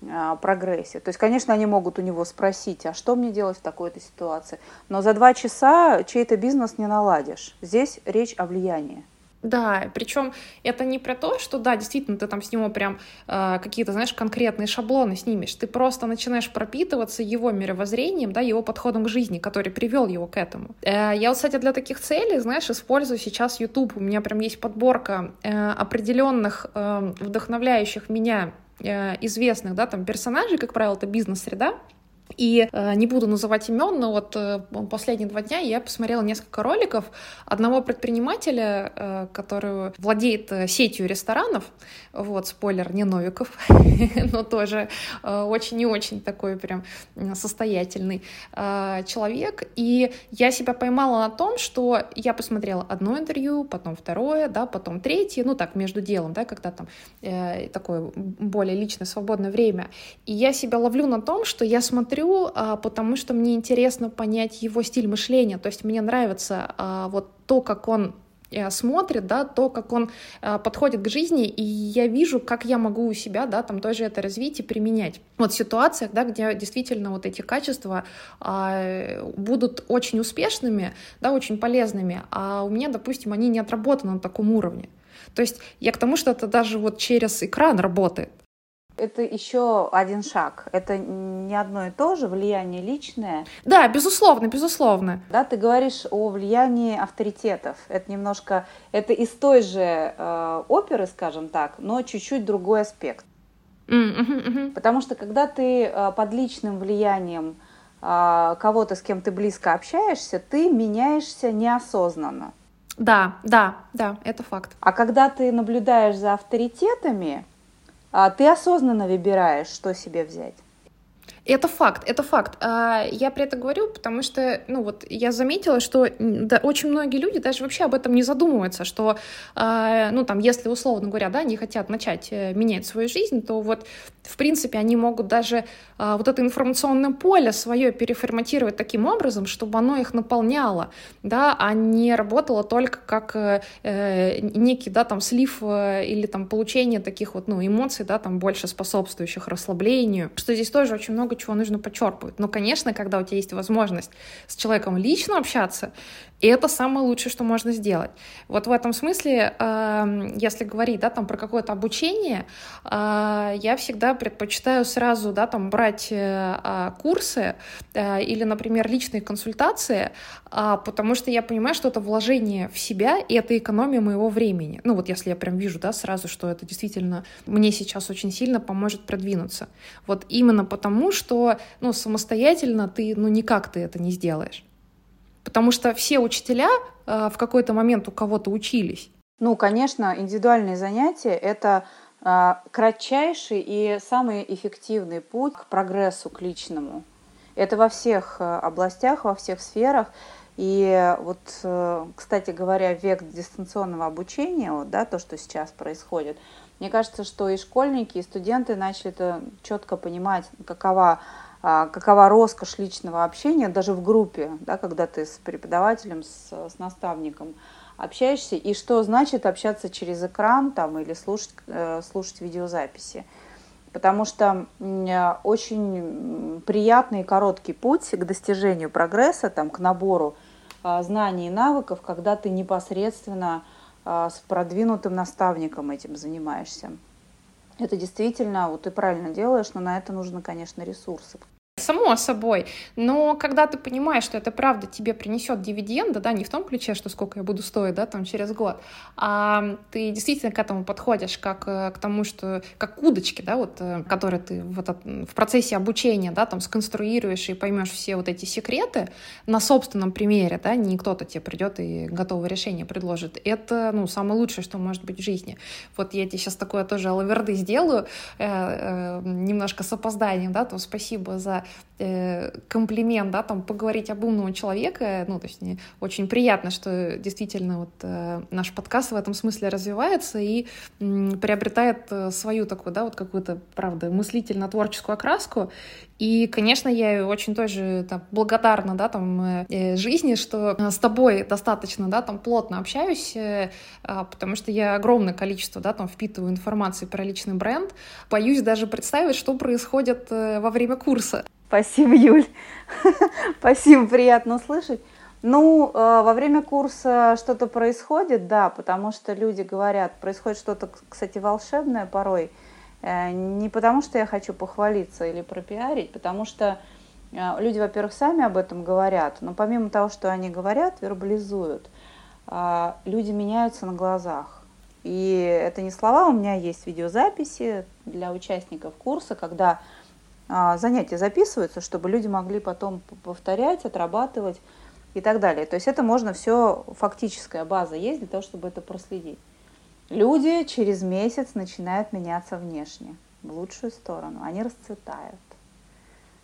а, прогрессе. То есть, конечно, они могут у него спросить, а что мне делать в такой-то ситуации. Но за два часа чей-то бизнес не наладишь. Здесь речь о влиянии. Да, причем это не про то, что да, действительно, ты там с него прям э, какие-то, знаешь, конкретные шаблоны снимешь. Ты просто начинаешь пропитываться его мировоззрением, да, его подходом к жизни, который привел его к этому. Э, я, вот, кстати, для таких целей, знаешь, использую сейчас YouTube. У меня прям есть подборка э, определенных э, вдохновляющих меня э, известных, да, там персонажей, как правило, это бизнес-среда, и э, не буду называть имен, но вот э, последние два дня я посмотрела несколько роликов одного предпринимателя, э, который владеет сетью ресторанов. Вот, спойлер, не Новиков, [LAUGHS] но тоже очень и очень такой прям состоятельный человек. И я себя поймала на том, что я посмотрела одно интервью, потом второе, да, потом третье, ну так, между делом, да, когда там такое более личное свободное время. И я себя ловлю на том, что я смотрю смотрю, а, потому что мне интересно понять его стиль мышления. То есть мне нравится а, вот то, как он э, смотрит, да, то, как он э, подходит к жизни, и я вижу, как я могу у себя, да, там тоже это развить и применять. Вот в ситуациях, да, где действительно вот эти качества э, будут очень успешными, да, очень полезными, а у меня, допустим, они не отработаны на таком уровне. То есть я к тому, что это даже вот через экран работает. Это еще один шаг. Это не одно и то же, влияние личное. Да, безусловно, безусловно. Да, ты говоришь о влиянии авторитетов. Это немножко, это из той же э, оперы, скажем так, но чуть-чуть другой аспект. Mm-hmm, mm-hmm. Потому что когда ты э, под личным влиянием э, кого-то, с кем ты близко общаешься, ты меняешься неосознанно. Да, да, да, это факт. А когда ты наблюдаешь за авторитетами, ты осознанно выбираешь, что себе взять. Это факт, это факт. А, я при этом говорю, потому что, ну вот, я заметила, что очень многие люди даже вообще об этом не задумываются, что, а, ну там, если условно говоря, да, не хотят начать э, менять свою жизнь, то вот, в принципе, они могут даже а, вот это информационное поле свое переформатировать таким образом, чтобы оно их наполняло, да, а не работало только как э, э некий, да, там, слив или там получение таких вот, ну, эмоций, да, там, больше способствующих расслаблению, что здесь тоже очень много чего нужно подчерпывать. Но, конечно, когда у тебя есть возможность с человеком лично общаться, это самое лучшее, что можно сделать. Вот в этом смысле, э, если говорить, да, там про какое-то обучение, э, я всегда предпочитаю сразу, да, там брать э, курсы э, или, например, личные консультации, э, потому что я понимаю, что это вложение в себя и это экономия моего времени. Ну вот если я прям вижу, да, сразу, что это действительно мне сейчас очень сильно поможет продвинуться. Вот именно потому, что, ну, самостоятельно ты, ну, никак ты это не сделаешь. Потому что все учителя э, в какой-то момент у кого-то учились. Ну, конечно, индивидуальные занятия — это э, кратчайший и самый эффективный путь к прогрессу, к личному. Это во всех э, областях, во всех сферах. И вот, э, кстати говоря, век дистанционного обучения, вот, да, то, что сейчас происходит, мне кажется, что и школьники, и студенты начали это четко понимать, какова а, какова роскошь личного общения даже в группе, да, когда ты с преподавателем, с, с наставником общаешься, и что значит общаться через экран там, или слушать, э, слушать видеозаписи. Потому что очень приятный и короткий путь к достижению прогресса, там, к набору а, знаний и навыков, когда ты непосредственно а, с продвинутым наставником этим занимаешься. Это действительно, вот ты правильно делаешь, но на это нужно, конечно, ресурсы. Само собой. Но когда ты понимаешь, что это правда тебе принесет дивиденды, да, не в том ключе, что сколько я буду стоить, да, там через год, а ты действительно к этому подходишь как э, к тому, что как к удочке, да, вот, э, которые ты в, в процессе обучения, да, там сконструируешь и поймешь все вот эти секреты на собственном примере, да, не кто-то тебе придет и готовое решение предложит. Это, ну, самое лучшее, что может быть в жизни. Вот я тебе сейчас такое тоже алаверды сделаю, э, э, немножко с опозданием, да, то спасибо за э, комплимент, да, там поговорить об умного человека, ну, то есть мне очень приятно, что действительно вот э, наш подкаст в этом смысле развивается и э, приобретает э, свою такую, да, вот какую-то, правда, мыслительно-творческую окраску, и, конечно, я очень тоже там, благодарна, да, там, э, жизни, что э, с тобой достаточно, да, там, плотно общаюсь, э, э, потому что я огромное количество, да, там, впитываю информации про личный бренд. Боюсь даже представить, что происходит э, во время курса. Спасибо, Юль. [LAUGHS] Спасибо, приятно услышать. Ну, э, во время курса что-то происходит, да, потому что люди говорят, происходит что-то, кстати, волшебное порой – Э, не потому, что я хочу похвалиться или пропиарить, потому что э, люди, во-первых, сами об этом говорят, но помимо того, что они говорят, вербализуют, люди меняются на глазах. И это не слова, у меня есть видеозаписи для участников курса, когда занятия записываются, чтобы люди могли потом повторять, отрабатывать и так далее. То есть это можно все, фактическая база есть для того, чтобы это проследить. Люди через месяц начинают меняться внешне, в лучшую сторону. Они расцветают.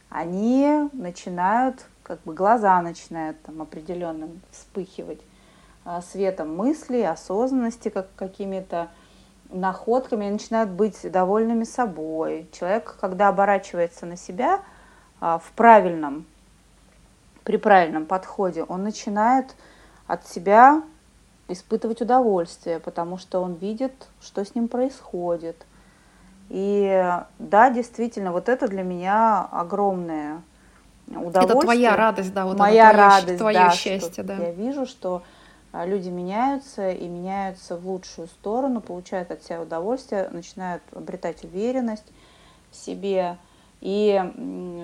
Они начинают, как бы глаза начинают там определенным вспыхивать а, светом мыслей, осознанности, как какими-то находками, они начинают быть довольными собой. Человек, когда оборачивается на себя а, в правильном, при правильном подходе, он начинает от себя испытывать удовольствие, потому что он видит, что с ним происходит. И да, действительно, вот это для меня огромное удовольствие. Это твоя радость, да, вот моя это твое, радость, твое да, счастье, да. Я вижу, что люди меняются и меняются в лучшую сторону, получают от себя удовольствие, начинают обретать уверенность в себе. И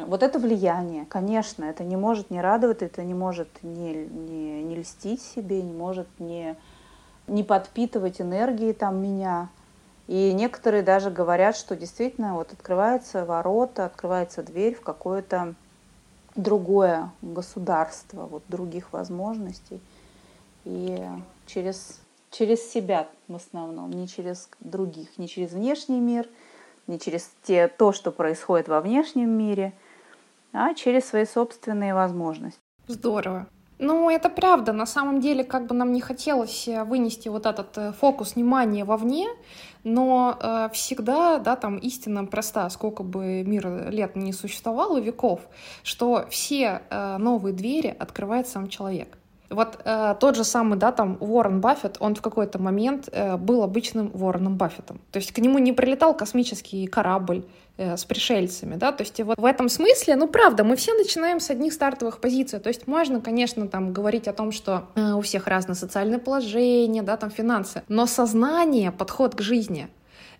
вот это влияние, конечно, это не может не радовать, это не может не, не, не льстить себе, не может не, не подпитывать энергии там меня. И некоторые даже говорят, что действительно вот открывается ворота, открывается дверь в какое-то другое государство, вот других возможностей. И через, через себя в основном, не через других, не через внешний мир – не через те, то, что происходит во внешнем мире, а через свои собственные возможности. Здорово. Ну, это правда. На самом деле, как бы нам не хотелось э, вынести вот этот э, фокус внимания вовне, но э, всегда, да, там истина проста, сколько бы мир лет не существовало, веков, что все э, новые двери открывает сам человек. Вот э, тот же самый, да, там Уоррен Баффет, он в какой-то момент э, был обычным Уорреном Баффетом. То есть к нему не прилетал космический корабль э, с пришельцами, да, то есть вот в этом смысле, ну, правда, мы все начинаем с одних стартовых позиций, то есть можно, конечно, там говорить о том, что э, у всех разное социальное положение, да, там финансы, но сознание, подход к жизни —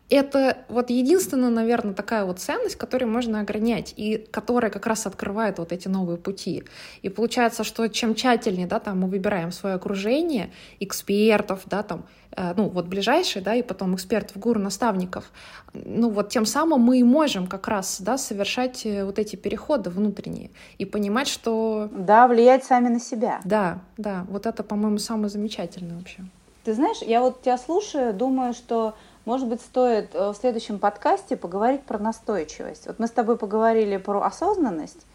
это вот единственная, наверное, такая вот ценность, которую можно огранять и которая как раз открывает вот эти новые пути. И получается, что чем тщательнее, да, там мы выбираем свое окружение, экспертов, да, там, э, ну, вот ближайшие, да, и потом экспертов, гуру, наставников, ну, вот тем самым мы и можем как раз, да, совершать э, вот эти переходы внутренние и понимать, что... Да, влиять сами на себя. Да, да, вот это, по-моему, самое замечательное вообще. Ты знаешь, я вот тебя слушаю, думаю, что может быть, стоит э, в следующем подкасте поговорить про настойчивость. Вот мы с тобой поговорили про осознанность,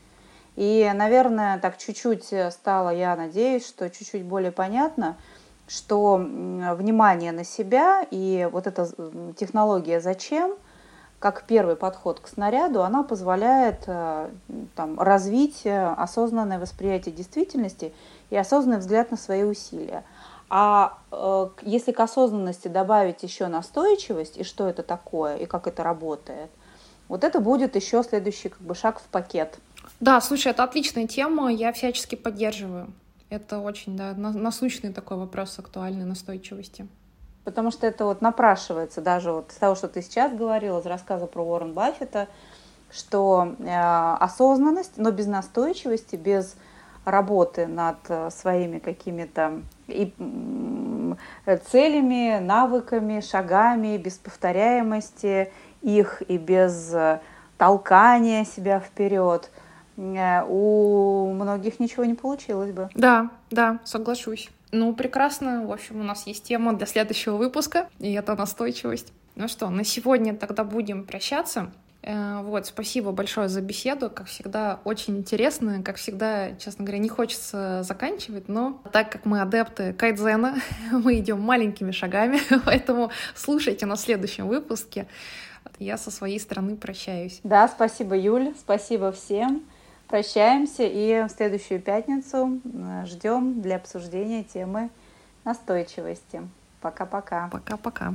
и, наверное, так чуть-чуть стало, я надеюсь, что чуть-чуть более понятно, что внимание на себя и вот эта технология «зачем», как первый подход к снаряду, она позволяет э, там, развить э, осознанное восприятие действительности и осознанный взгляд на свои усилия. А э, если к осознанности добавить еще настойчивость, и что это такое, и как это работает, вот это будет еще следующий как бы, шаг в пакет. Да, слушай, это отличная тема, я всячески поддерживаю. Это очень да, насущный такой вопрос актуальной настойчивости. Потому что это вот напрашивается даже вот из того, что ты сейчас говорила, из рассказа про Уоррен Баффета, что э, осознанность, но без настойчивости, без работы над э, своими какими-то и целями, навыками, шагами, без повторяемости их и без э, толкания себя вперед, э, у многих ничего не получилось бы. Да, да, соглашусь. Ну, прекрасно. В общем, у нас есть тема для следующего выпуска, и это настойчивость. Ну что, на сегодня тогда будем прощаться. Э, вот, спасибо большое за беседу. Как всегда, очень интересно. Как всегда, честно говоря, не хочется заканчивать, но так как мы адепты кайдзена, [LAUGHS] мы идем маленькими шагами, [LAUGHS] поэтому слушайте на следующем выпуске. Я со своей стороны прощаюсь. Да, спасибо, Юль. Спасибо всем. Прощаемся и в следующую пятницу э, ждем для обсуждения темы настойчивости. Пока-пока. Пока-пока.